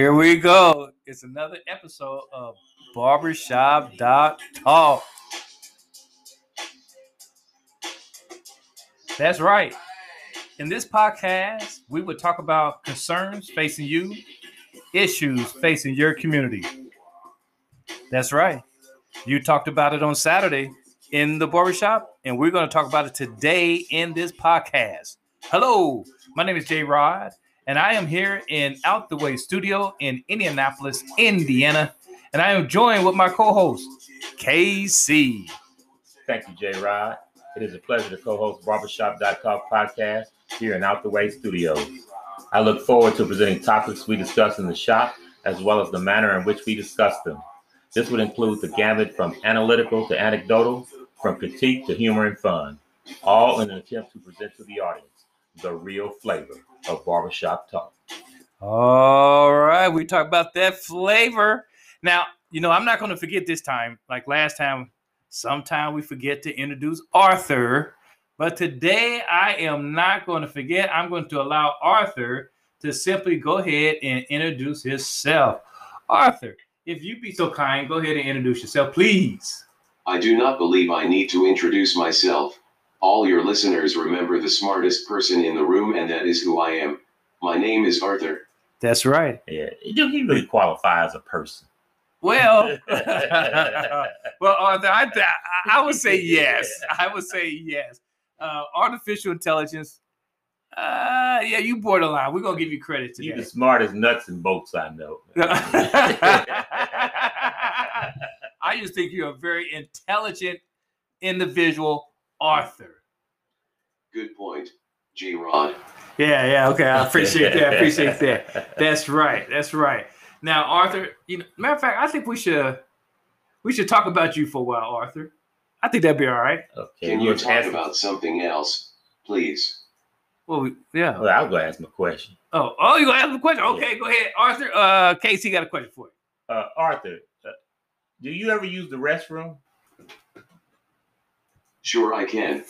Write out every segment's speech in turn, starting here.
here we go. It's another episode of Barbershop Talk. That's right. In this podcast, we would talk about concerns facing you, issues facing your community. That's right. You talked about it on Saturday in the barbershop, and we're going to talk about it today in this podcast. Hello, my name is Jay Rod, and I am here in Out the Way Studio in Indianapolis, Indiana, and I am joined with my co-host, KC. Thank you, Jay Rod. It is a pleasure to co-host Barbershop.talk podcast here in Out the Way Studios. I look forward to presenting topics we discuss in the shop, as well as the manner in which we discuss them. This would include the gamut from analytical to anecdotal, from critique to humor and fun, all in an attempt to present to the audience the real flavor of barbershop talk. All right, we talk about that flavor. Now, you know, I'm not going to forget this time. Like last time, sometime we forget to introduce Arthur, but today I am not going to forget. I'm going to allow Arthur to simply go ahead and introduce himself. Arthur, if you'd be so kind, go ahead and introduce yourself, please. I do not believe I need to introduce myself. All your listeners remember the smartest person in the room, and that is who I am. My name is Arthur. That's right. Yeah, he he really qualify as a person. Well, well, Arthur, I, I, I would say yes. I would say yes. Uh, artificial intelligence. Uh, yeah, you borderline. We're gonna give you credit You today. the smartest nuts and bolts I know. I just think you're a very intelligent individual, Arthur. Good point, Jay Rod. Yeah, yeah, okay. I appreciate that. I appreciate that. That's right. That's right. Now, Arthur, you know, matter of fact, I think we should we should talk about you for a while, Arthur. I think that'd be all right. Okay, Can you talk about something else, please? Well, yeah. Well, I'll go ask my question. Oh, oh, you gonna ask a question? Okay, go ahead, Arthur. Uh, Casey got a question for you. Uh, Arthur, uh, do you ever use the restroom? Sure, I can.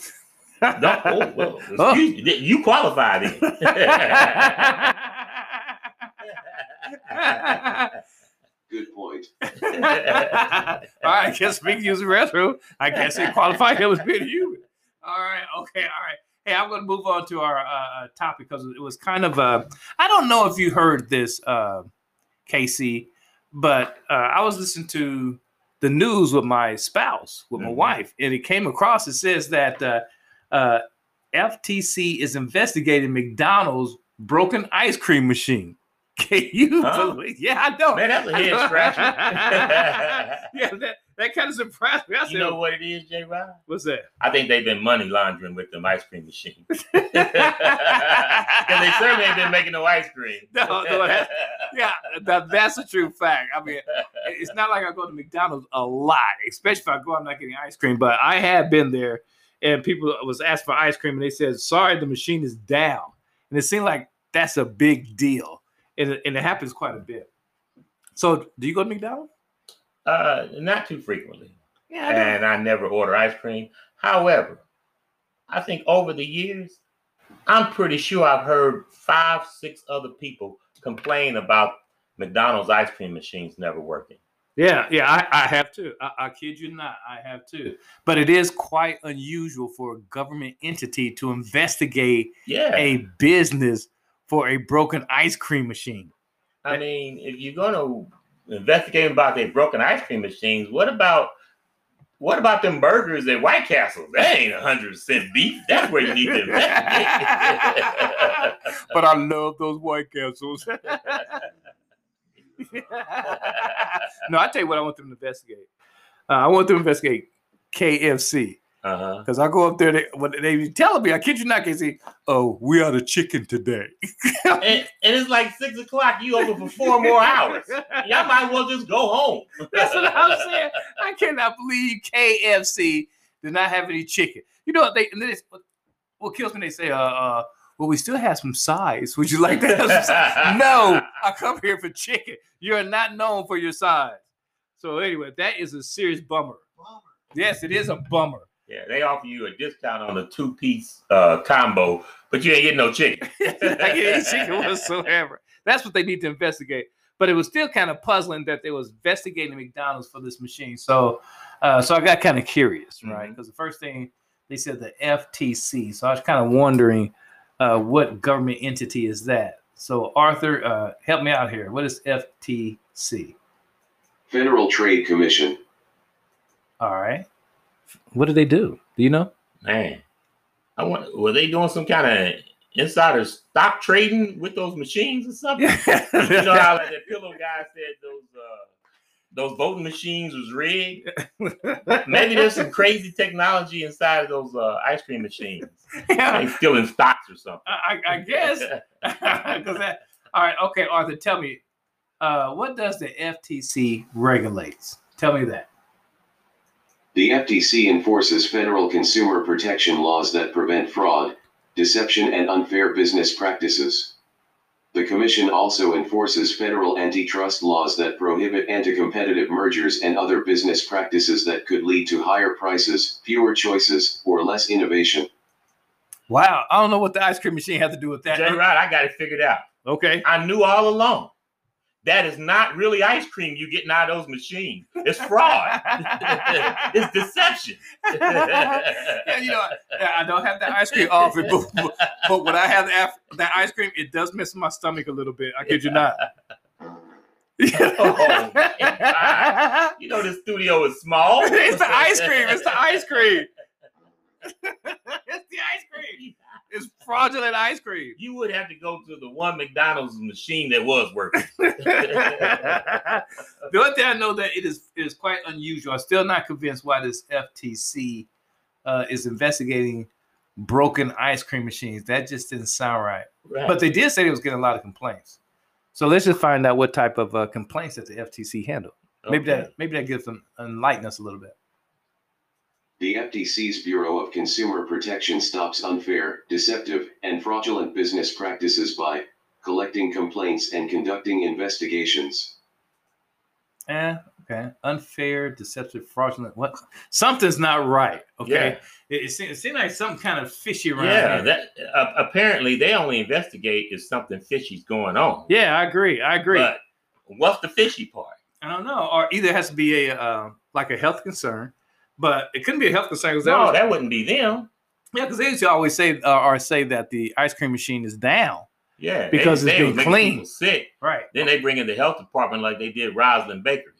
No. Oh, well, excuse me. You qualify then. Good point. all right, I guess we can use the restroom. I guess it qualified him as being human. All right, okay, all right. Hey, I'm going to move on to our uh, uh, topic because it was kind of uh, I don't know if you heard this, uh, Casey, but uh, I was listening to the news with my spouse, with my Mhm. wife, and it came across. It says that uh, uh, FTC is investigating McDonald's broken ice cream machine. Can you Huh? believe? Yeah, I know. Man, that's a head scratcher. yeah, that, that kind of surprised me. I said, you know what it is, J. Rod? what's that? I think they've been money laundering with them ice cream machines. Because they certainly ain't been making no ice cream. No, no, that's- Yeah, that, that's a true fact. I mean, it's not like I go to McDonald's a lot, especially if I go, I'm not getting ice cream. But I have been there, and people was asked for ice cream, and they said, "Sorry, the machine is down," and it seemed like that's a big deal, and it, and it happens quite a bit. So, do you go to McDonald's? Uh, not too frequently. Yeah, I and I never order ice cream. However, I think over the years, I'm pretty sure I've heard five, six other people complain about McDonald's ice cream machines never working. Yeah, yeah, I, I have too. I, I kid you not, I have too. But it is quite unusual for a government entity to investigate Yeah. a business for a broken ice cream machine. I mean, if you're gonna investigate about their broken ice cream machines, what about what about them burgers at White Castle? That ain't hundred percent beef. That's where you need to investigate. but I love those White Castles. no, I tell you what, I want them to investigate. Uh, I want them to investigate KFC uh-huh. because I go up there. They, when they be telling me, I kid you not, KC. Oh, we are the chicken today. And, and it's like six o'clock. You open for four more hours. Y'all might as well just go home. That's what I'm saying. I cannot believe KFC did not have any chicken. You know what they and then it's, what, what kills me? They say, uh, uh, well, we still have some size. Would you like to have some size? no, I come here for chicken. You are not known for your size. So anyway, that is a serious bummer. Yes, it is a bummer. Yeah, they offer you a discount on a two piece uh, combo, but you ain't getting no chicken. I can't chicken whatsoever. That's what they need to investigate. but it was still kind of puzzling that they was investigating McDonald's for this machine. So, uh, so I got kind of curious, right? Because the first thing they said the FTC. So I was kind of wondering uh, what government entity is that. So Arthur, uh, help me out here. What is FTC? Federal Trade Commission. All right. What do they do? Do you know? Man, I want. Were they doing some kind of insider stock trading with those machines or something? you know how like that pillow guy said those uh, those voting machines was rigged. Maybe there's some crazy technology inside of those uh, ice cream machines. yeah, still in stocks or something. I, I guess. that, all right, okay, Arthur, tell me, uh, what does the FTC regulates? Tell me that. The FTC enforces federal consumer protection laws that prevent fraud, deception, and unfair business practices. The Commission also enforces federal antitrust laws that prohibit anti competitive mergers and other business practices that could lead to higher prices, fewer choices, or less innovation. Wow, I don't know what the ice cream machine had to do with that. Jay Rod, I got it figured out. Okay. I knew all along. That is not really ice cream you getting out of those machines. It's fraud. it's deception. yeah, you know, I don't have that ice cream often, but, but, but when I have that, that ice cream, it does mess my stomach a little bit. I kid you not. Oh, You know the studio is small. it's the ice cream. It's the ice cream. it's the ice cream. It's fraudulent ice cream. You would have to go to the one McDonald's machine that was working. the only thing I know that it is it is quite unusual. I'm still not convinced why this FTC uh, is investigating broken ice cream machines. That just didn't sound right. Right. But they did say they was getting a lot of complaints. So let's just find out what type of uh, complaints that the FTC handled. Maybe that maybe that gives them enlighten us a little bit. The FTC's Bureau of Consumer Protection stops unfair, deceptive, and fraudulent business practices by collecting complaints and conducting investigations. Eh, okay. Unfair, deceptive, fraudulent. What? Something's not right. Okay. It, it, seems, it seems like some kind of fishy around Yeah, here. that uh, apparently they only investigate if something fishy's going on. yeah, I agree. I agree. But what's the fishy part? I don't know. Or either it has to be a uh, like a health concern, but it couldn't be a health concern because that was, that wouldn't be them. yeah, because they used to always say uh, or say that the ice cream machine is down. Yeah, Because it's they, been clean. Sick. Right. Then they bring in the health department like they did Roselyn Bakery.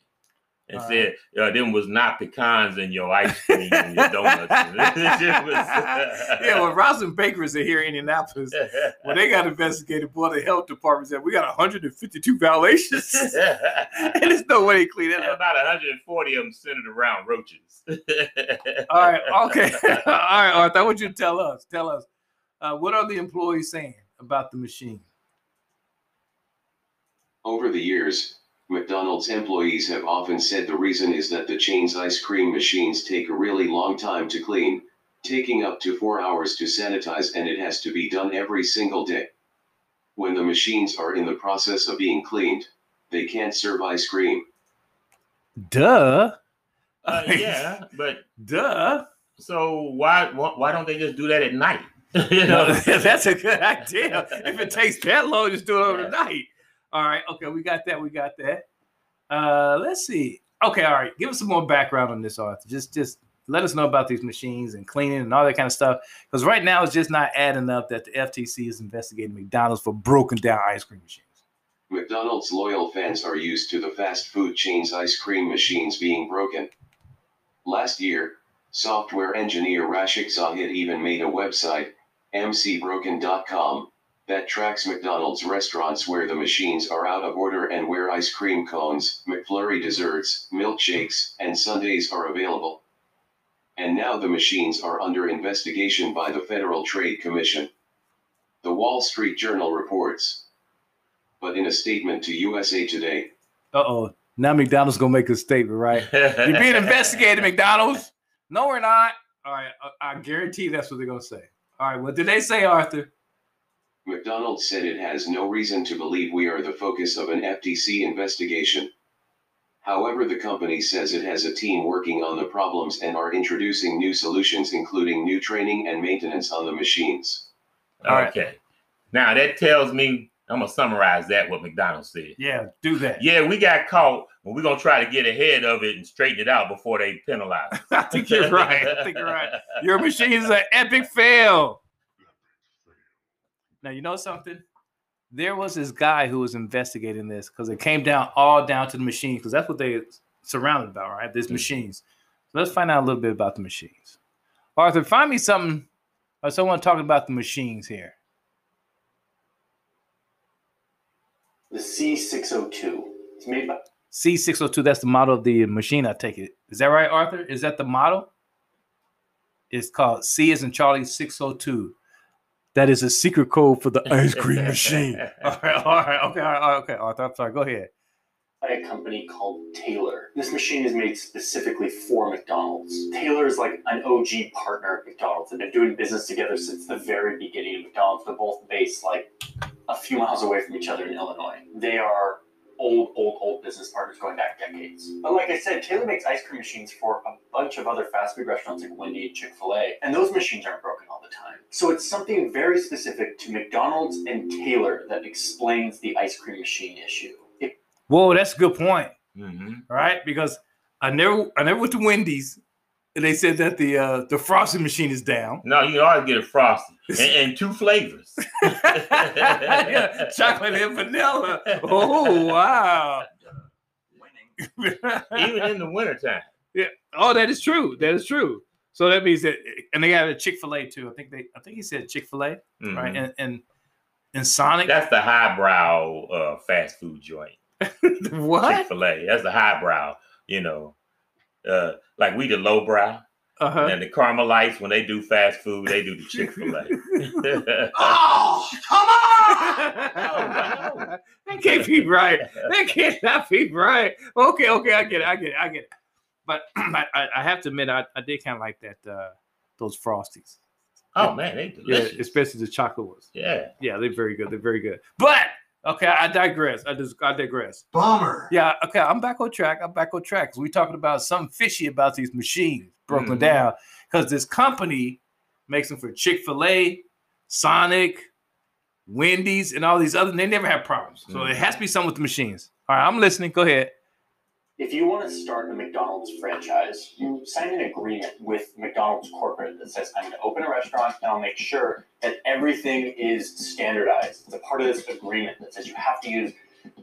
And All said, uh, them was not pecans in your ice cream and your donuts. It just was- yeah, well, Roselyn Bakers are here in Indianapolis. When they got investigated, boy, the health department said we got 152 violations, and there's no way to clean that up. About 140 of them centered around roaches. All right, okay, all right, Arthur. I want you to tell us. Tell us uh, what are the employees saying about the machine? Over the years, McDonald's employees have often said the reason is that the chain's ice cream machines take a really long time to clean, taking up to four hours to sanitize, and it has to be done every single day. When the machines are in the process of being cleaned, they can't serve ice cream. Duh. Uh, yeah, but Duh. so why, why why don't they just do that at night? you know, that's a good idea. If it takes that long, just do it overnight. All right. Okay, we got that. We got that. Uh, let's see. Okay, all right. Give us some more background on this, Arthur. Just just let us know about these machines and cleaning and all that kind of stuff. Because right now it's just not adding up that the FTC is investigating McDonald's for broken down ice cream machines. McDonald's loyal fans are used to the fast food chain's ice cream machines being broken. Last year, software engineer Rashiq Zahid even made a website, mcbroken.com, that tracks McDonald's restaurants where the machines are out of order and where ice cream cones, McFlurry desserts, milkshakes, and sundaes are available. And now the machines are under investigation by the Federal Trade Commission. The Wall Street Journal reports. But in a statement to USA Today, Uh oh. Now McDonald's gonna make a statement, right? You're being investigated, McDonald's. No, we're not. All right. I, I guarantee that's what they're gonna say. All right. What did they say, Arthur? McDonald's said it has no reason to believe we are the focus of an FTC investigation. However, the company says it has a team working on the problems and are introducing new solutions, including new training and maintenance on the machines. Okay. Now that tells me I'm gonna summarize that what McDonald's said. Yeah, do that. Yeah, we got caught, but we're gonna try to get ahead of it and straighten it out before they penalize. I think you're right. I think you're right. Your machine is an epic fail. Now you know something. There was this guy who was investigating this because it came down all down to the machines because that's what they surrounded about, right? These Mhm. machines. So let's find out a little bit about the machines. Arthur, find me something or someone talking about the machines here. The C602. It's made by C602, that's the model of the machine, I take it. Is that right, Arthur? Is that the model? It's called C is in Charlie 602. That is a secret code for the ice cream machine. All right, all right, okay, all right, okay, Arthur. I'm sorry. Go ahead. by a company called Taylor. This machine is made specifically for McDonald's. Taylor is like an OG partner of McDonald's. They've been doing business together since the very beginning of McDonald's. They're both based like a few miles away from each other in Illinois. They are old, old, old business partners going back decades. But like I said, Taylor makes ice cream machines for a bunch of other fast food restaurants like Wendy and Chick fil A, and those machines aren't broken all the time. So it's something very specific to McDonald's and Taylor that explains the ice cream machine issue. If Whoa, that's a good point, hmm right? Because I never, I never went to Wendy's, and they said that the uh, the frosting machine is down. No, you always get a frosty and, and two flavors. yeah, chocolate and vanilla. Oh wow! Even in the wintertime. Yeah. Oh, that is true. That is true. So that means that, and they got a Chick Fil A too. I think they, I think he said Chick Fil A, Mhm. right? And and and Sonic. That's the highbrow uh, fast food joint. what? Chick Fil A. That's the highbrow, you know. Uh, like we the lowbrow. Uh huh. And the Carmelites, when they do fast food, they do the Chick fil A. Oh, come on! that can't be right. That cannot be right. Okay, okay, I get it. I get it. I get it. But I, I I have to admit, I, I did kind of like that uh, those frosties. oh, man, they Yeah, delicious. especially the chocolate ones. Yeah. Yeah, they're very good. They're very good. But okay, I digress. I just I digress. Bummer. Yeah, okay, I'm back on track. I'm back on track. 'Cause we talking about something fishy about these machines broken Mhm. down because this company makes them for Chick Fil A, Sonic, Wendy's, and all these other. They never have problems. So it has to be something with the machines. All right, I'm listening. Go ahead. If you want to start a McDonald's franchise, you sign an agreement with McDonald's corporate that says, I'm going to open a restaurant and I'll make sure that everything is standardized. It's a part of this agreement that says you have to use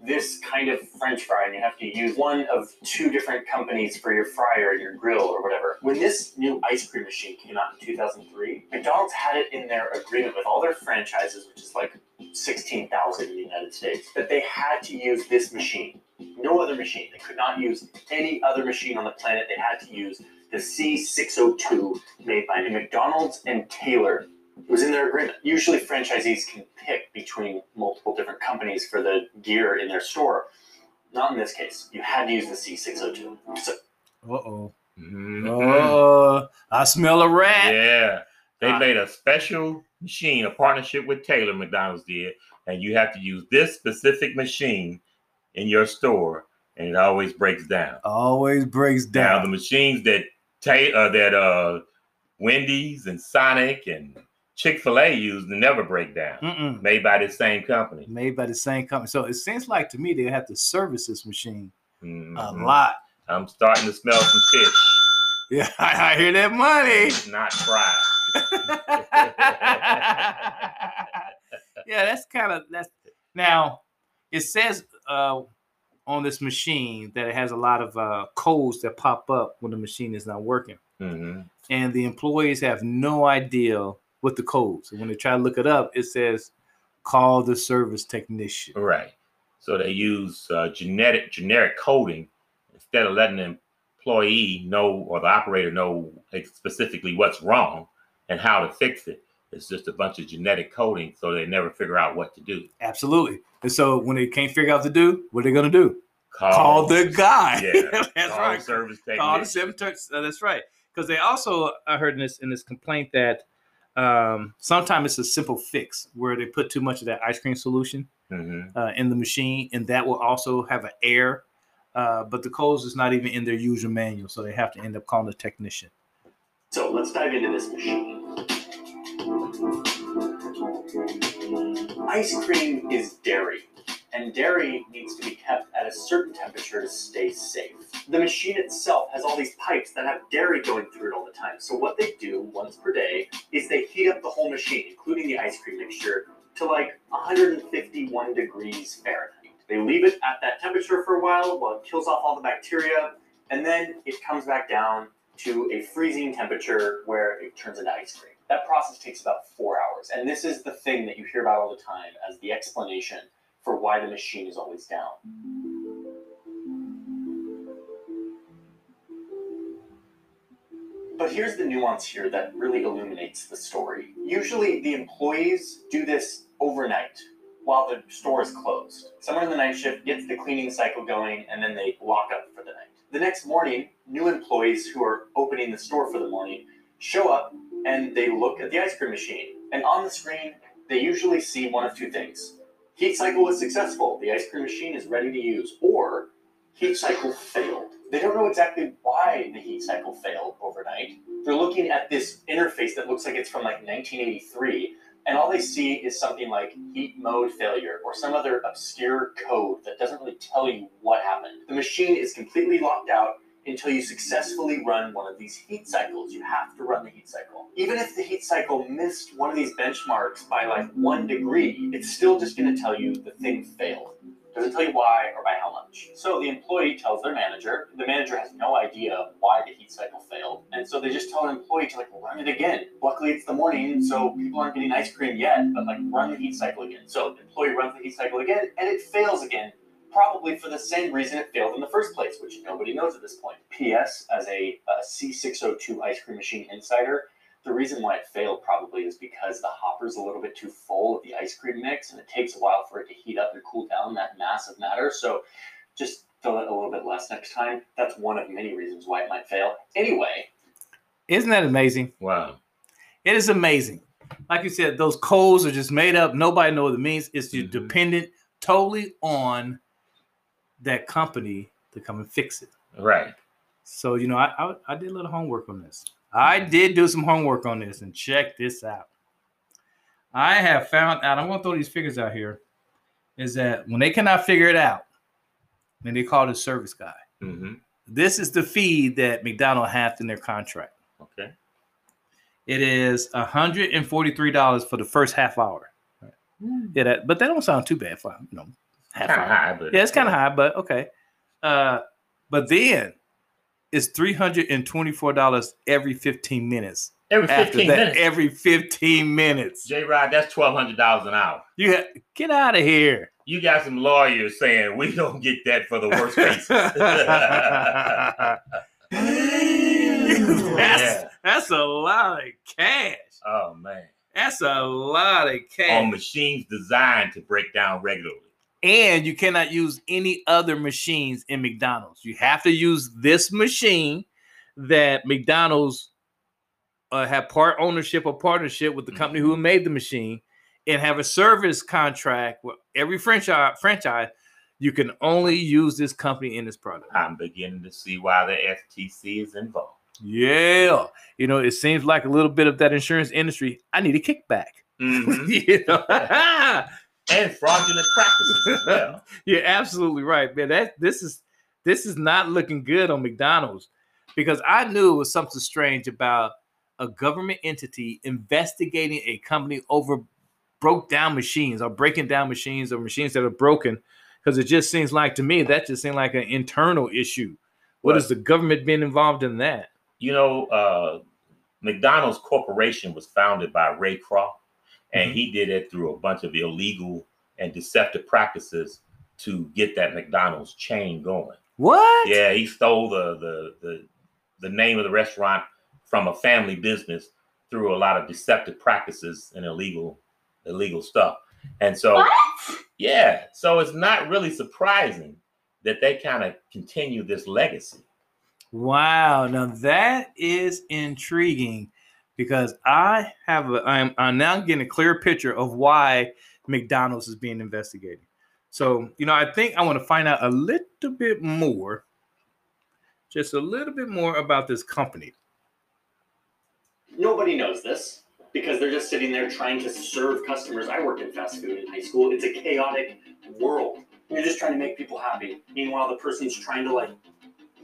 this kind of french fry and you have to use one of two different companies for your fryer and your grill or whatever. When this new ice cream machine came out in 2003, McDonald's had it in their agreement with all their franchises, which is like 16,000 in the United States, that they had to use this machine no other machine. They could not use any other machine on the planet. They had to use the C602 made by McDonald's and Taylor. It was in their agreement. Usually, franchisees can pick between multiple different companies for the gear in their store. Not in this case. You had to use the C602. So, Uh oh. Mhm. Oh, I smell a rat. Yeah. They Uh, made a special machine, a partnership with Taylor, McDonald's did, and you have to use this specific machine in your store, and it always breaks down. Always breaks down. Now the machines that Ta- uh, that uh, Wendy's and Sonic and Chick Fil A use they never break down. Mm-mm. Made by the same company. Made by the same company. So it seems like to me they have to service this machine a Mhm. lot. I'm starting to smell some fish. Yeah, I, I hear that money. Not fried. yeah, that's kind of that's now. It says uh, on this machine that it has a lot of uh, codes that pop up when the machine is not working, hmm and the employees have no idea what the codes. And when they try to look it up, it says call the service technician. Right. So they use uh, genetic generic coding instead of letting the employee know or the operator know specifically what's wrong and how to fix it. It's just a bunch of genetic coding, so they never figure out what to do. Absolutely. And so when they can't figure out what to do, what are they gonna do? Call the guy. Yeah. that's call right. service Call the technician. Uh, that's right. Because they also I heard in this in this complaint that um, sometimes it's a simple fix where they put too much of that ice cream solution Mhm. uh, in the machine, and that will also have an error. Uh, but the codes is not even in their user manual, so they have to end up calling the technician. so let's dive into this machine. Ice cream is dairy, and dairy needs to be kept at a certain temperature to stay safe. The machine itself has all these pipes that have dairy going through it all the time. So what they do once per day is they heat up the whole machine, including the ice cream mixture, to like 151 degrees Fahrenheit. They leave it at that temperature for a while while it kills off all the bacteria, and then it comes back down to a freezing temperature where it turns into ice cream. That process takes about four hours, and this is the thing that you hear about all the time as the explanation for why the machine is always down. But here's the nuance here that really illuminates the story. Usually, the employees do this overnight while the store is closed. Someone in the night shift gets the cleaning cycle going and then they lock up for the night. The next morning, new employees who are opening the store for the morning show up and they look at the ice cream machine. And on the screen, they usually see one of two things heat cycle was successful, the ice cream machine is ready to use, or heat cycle failed. They don't know exactly why the heat cycle failed overnight. They're looking at this interface that looks like it's from like 1983, and all they see is something like heat mode failure or some other obscure code that doesn't really tell you what happened. The machine is completely locked out until you successfully run one of these heat cycles. You have to run the heat cycle. Even if the heat cycle missed one of these benchmarks by like one degree, it's still just going to tell you the thing failed. Doesn't tell you why or by how much. So the employee tells their manager. The manager has no idea why the heat cycle failed, and so they just tell an employee to like run it again. Luckily, it's the morning, so people aren't getting ice cream yet, but like run the heat cycle again. So the employee runs the heat cycle again, and it fails again probably for the same reason it failed in the first place, which nobody knows at this point. P.S. As a, a C602 ice cream machine insider, the reason why it failed probably is because the hopper's a little bit too full of the ice cream mix, and it takes a while for it to heat up and cool down that mass of matter. So just fill it a little bit less next time. That's one of many reasons why it might fail. Anyway, Isn't that amazing? Wow. It is amazing. Like you said, those codes are just made up. Nobody knows what it means. It's just Mhm. dependent totally on that company to come and fix it. Right. So you know, I, I I did a little homework on this. I did do some homework on this, and check this out. I have found out. I'm going to throw these figures out here. Is that when they cannot figure it out, then they call the service guy. Mm-hmm. This is the fee that McDonald has in their contract. Okay. It is $143 for the first half hour. Yeah, that, but that don't sound too bad for you know Kind of high, but Yeah, it's kind of high, but okay. Uh, but then it's three hundred and twenty-four dollars every fifteen minutes. Every After fifteen that, minutes. every fifteen minutes, J Rod, that's twelve hundred dollars an hour. you ha- get out of here. You got some lawyers saying we don't get that for the worst cases. that's, Yeah. that's a lot of cash. Oh man. That's a lot of cash. On machines designed to break down regularly. And you cannot use any other machines in McDonald's. You have to use this machine that McDonald's uh, have part ownership or partnership with the company who made the machine, and have a service contract with every franchise. Franchise, you can only use this company in this product. I'm beginning to see why the FTC is involved. Yeah, you know, it seems like a little bit of that insurance industry. I need a kickback. Mhm. you know? and fraudulent practices as well. You're absolutely right, man. That this is this is not looking good on McDonald's because I knew it was something strange about a government entity investigating a company over broke down machines or breaking down machines or machines that are broken because it just seems like to me that just seemed like an internal issue. What What? is the government being involved in that? You know, uh, McDonald's Corporation was founded by Ray Kroc, and Mhm. he did it through a bunch of illegal and deceptive practices to get that McDonald's chain going. What? Yeah, he stole the the the, the name of the restaurant from a family business through a lot of deceptive practices and illegal illegal stuff. And so yeah, so it's not really surprising that they kind of continue this legacy. Wow, now that is intriguing because I have a I'm I'm now getting a clear picture of why McDonald's is being investigated. So, you know, I think I want to find out a little bit more, just a little bit more about this company. nobody knows this, because they're just sitting there trying to serve customers. I worked in fast food in high school. It's a chaotic world. You're just trying to make people happy. Meanwhile, the person's trying to like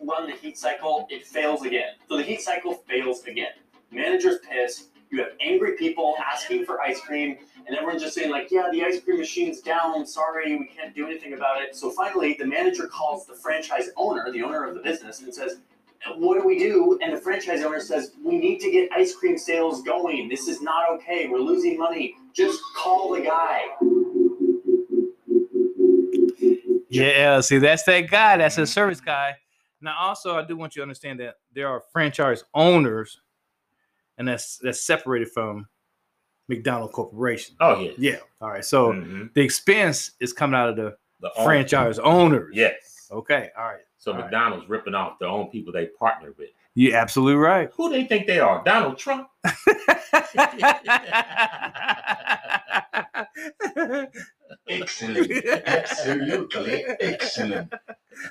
run the heat cycle. It fails again. So the heat cycle fails again. Manager's pissed. You have angry people asking for ice cream, and everyone's just saying like, "Yeah, the ice cream machine's down. Sorry, we can't do anything about it." So finally, the manager calls the franchise owner, the owner of the business, and says, what do we do? And the franchise owner says, we need to get ice cream sales going. This is not okay. We're losing money. Just call the guy. Yeah, see, that's that guy. That's a service guy. Now, also, I do want you to understand that there are franchise owners, and that's that's separated from McDonald Corporation. Oh yeah. Yeah. All right. So Mhm. the expense is coming out of the The owner- franchise owners. Yes. Okay. All right. So All right. McDonald's ripping off their own people they partner with. You're absolutely right. Who they think they are? Donald Trump? Excellent. Absolutely excellent.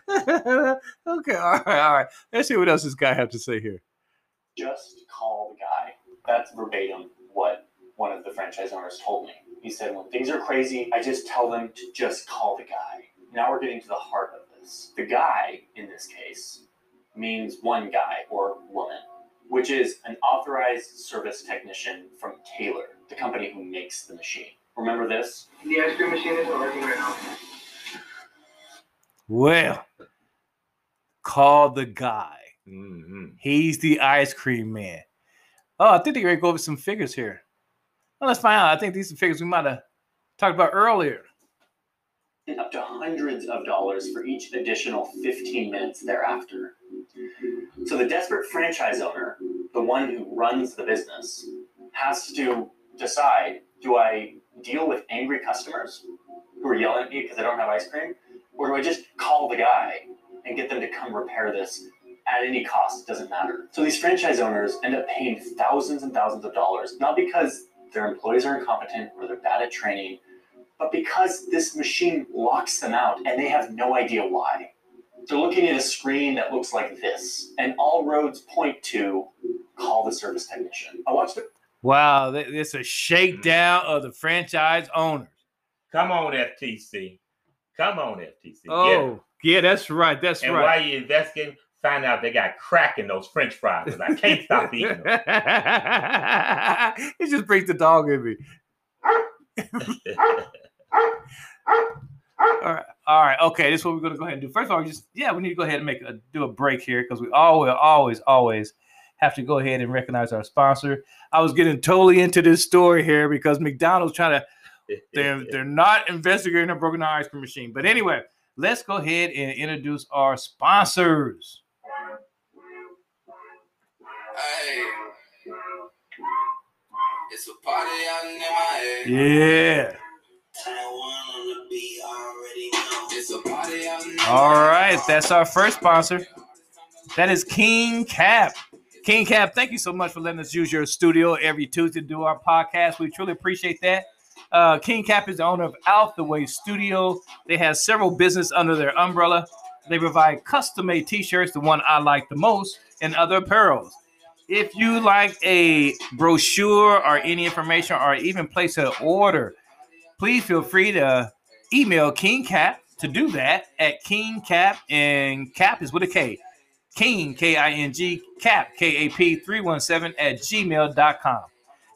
okay. All right. All right. Let's see what else this guy have to say here. Just call the guy. That's verbatim what one of the franchise owners told me. He said, when things are crazy, I just tell them to just call the guy. Now we're getting to the heart of this. The guy, in this case, means one guy or woman, which is an authorized service technician from Taylor, the company who makes the machine. Remember this? The ice cream machine isn't working right now. Well, call the guy. hmm He's the ice cream man. Oh, I think they're going to go over some figures here. Well, let's find out. I think these are figures we might have talked about earlier. up to hundreds of dollars for each additional 15 minutes thereafter. So the desperate franchise owner, the one who runs the business, has to decide do I deal with angry customers who are yelling at me because I don't have ice cream? Or do I just call the guy and get them to come repair this at any cost? It doesn't matter. So these franchise owners end up paying thousands and thousands of dollars, not because their employees are incompetent or they're bad at training, but because this machine locks them out and they have no idea why. They're looking at a screen that looks like this, and all roads point to call the service technician. I watched it. Wow, th- it's a shakedown of the franchise owners. Come on, FTC. Come on, FTC. Oh, yeah, that's right. That's And right. while you investigating, find out they got crack in those French fries. 'cause I can't stop eating them. it just brings the dog in me. All right, all right, okay. This is what we're gonna go ahead and do. First of all, just yeah, we need to go ahead and make a do a break here because we always, always, always have to go ahead and recognize our sponsor. I was getting totally into this story here because McDonald's trying to they're they're not investigating a broken ice cream machine. But anyway, let's go ahead and introduce our sponsors. Hey, it's a party out in my head. Yeah. It's a party out in All right, that's our first sponsor. That is King Cap. King Cap, thank you so much for letting us use your studio every Tuesday to do our podcast. We truly appreciate that. Uh, King Cap is the owner of Out the Way Studio. They have several business under their umbrella. They provide custom-made T-shirts, the one I like the most, and other apparels. If you like a brochure or any information, or even place an order, please feel free to email King Cap to do that at King Cap and Cap is with a K. King K I N G Cap K A P 317 at gmail.com.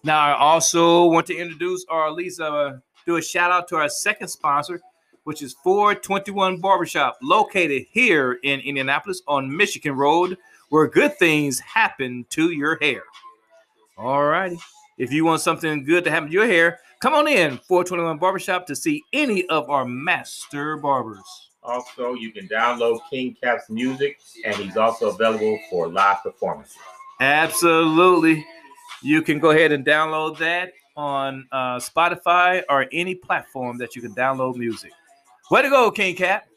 Now I also want to introduce or at least uh, do a shout out to our second sponsor, which is 421 Barbershop, located here in Indianapolis on Michigan Road, where good things happen to your hair. All righty. If you want something good to happen to your hair, come on in 421 Barbershop to see any of our master barbers. Also, you can download King Cap's music, and he's also available for live performances. Absolutely. You can go ahead and download that on uh, Spotify or any platform that you can download music. Way to go, King Cap.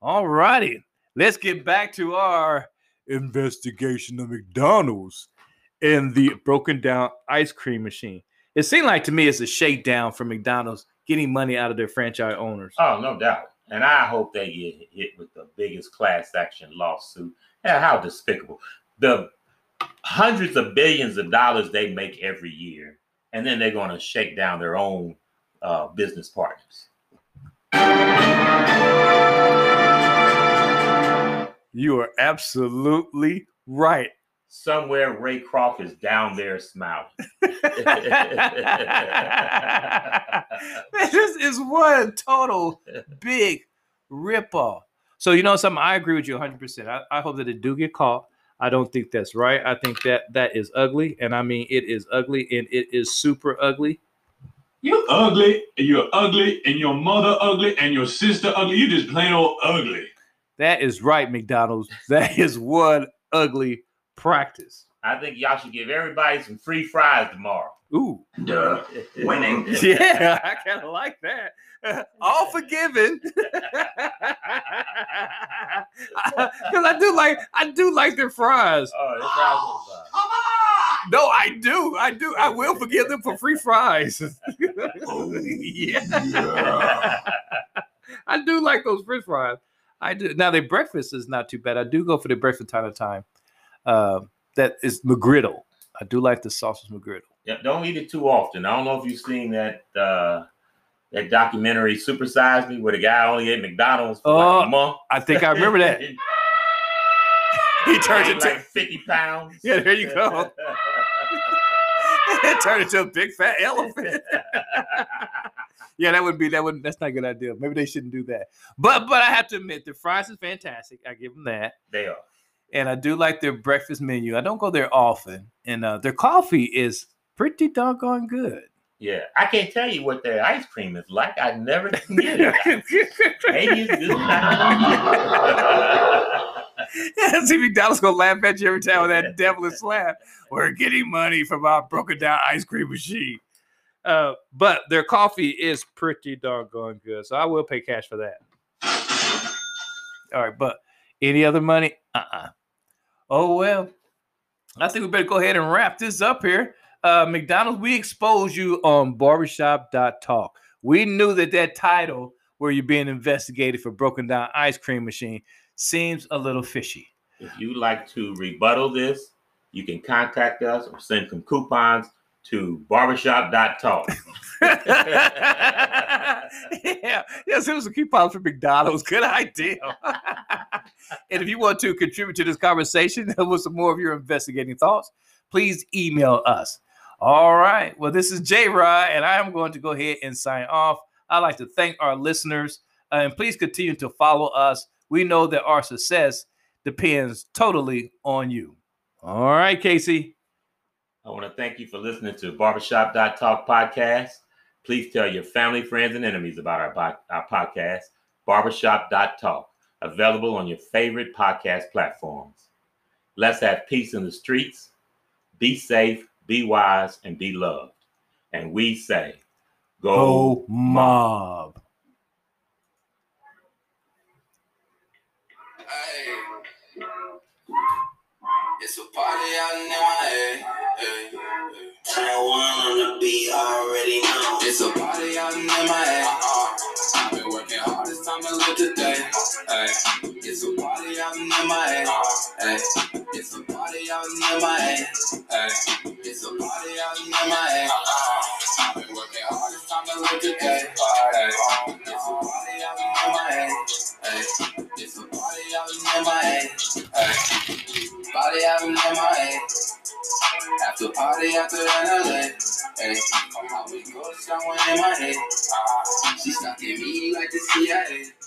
All righty. Let's get back to our investigation of McDonald's and the broken down ice cream machine. It seemed like to me it's a shakedown for McDonald's getting money out of their franchise owners. Oh, no doubt. And I hope they get hit with the biggest class action lawsuit. Yeah, how despicable. The hundreds of billions of dollars they make every year, and then they're going to shake down their own uh, business partners. You are absolutely right. Somewhere Ray Kroc is down there smiling. this is one total big ripoff. So you know something, I agree with you 100%. I, I hope that it do get caught. I don't think that's right. I think that that is ugly, and I mean it is ugly, and it is super ugly. You ugly, and you're ugly, and your mother ugly, and your sister ugly. You just plain old ugly. That is right, McDonald's. That is one ugly practice. I think y'all should give everybody some free fries tomorrow. Ooh, Duh. Winning. yeah, I kind of like that. All forgiven, because I do like I do like their fries. Oh, this fries was fries. No, I do, I do. I will forgive them for free fries. yeah, I do like those French fries. I do. Now their breakfast is not too bad. I do go for the breakfast time to time. Uh, that is McGriddle. I do like the sausage McGriddle. Yeah, don't eat it too often. I don't know if you've seen that uh, that documentary "Super Size Me," where the guy only ate McDonald's for like Oh, a month. I think I remember that. he He turned into like fifty pounds. Yeah, there you go. it turned into a big fat elephant. Yeah, that would be that would that's not a good idea. Maybe they shouldn't do that. But but I have to admit the fries is fantastic. I give them that. they are. And I do like their breakfast menu. I don't go there often. And uh, their coffee is pretty doggone good. Yeah, I can't tell you what their ice cream is like. I never can get it. Maybe it's good. Yeah, see McDonald's gonna laugh at you every time with that devilish laugh. We're getting money from our broken down ice cream machine. Uh, but their coffee is pretty doggone good, so I will pay cash for that. All right, but any other money? Uh-uh. Oh well. I think we better go ahead and wrap this up here. Uh, McDonald's, we exposed you on barbershop.talk. We knew that that title, where you're being investigated for broken down ice cream machine, seems a little fishy. if you'd like to rebuttal this, you can contact us or send some coupons to barbershop.talk. yeah, yes, it was a coupons for McDonald's. Good idea. and if you want to contribute to this conversation with some more of your investigating thoughts, please email us. All right. Well, this is J Rod, and I am going to go ahead and sign off. I'd like to thank our listeners, uh, and please continue to follow us. We know that our success depends totally on you. All right, Casey. I want to thank you for listening to Barbershop.talk podcast. Please tell your family, friends, and enemies about our, our podcast, Barbershop.talk, available on your favorite podcast platforms. Let's have peace in the streets. Be safe, be wise, and be loved. And we say, go, Go mob. Hey. It's a party out in MIA. Hey. Taiwan on the beat, already know. It's a party out in MIA. Uh-uh. I've been working hard this time and live today. Hey. It's a party out in MIA. Uh-huh. Hey. It's a party out in MIA. Hey. It's a party out in MIA. Uh-uh. I've been working hard this time and live today. Hey. It's a party out in MIA. Hey. It's a party out in MIA. Hey. Party out. After party after LA. Hey, how we go somewhere in my head. She stuck in me like the CIA.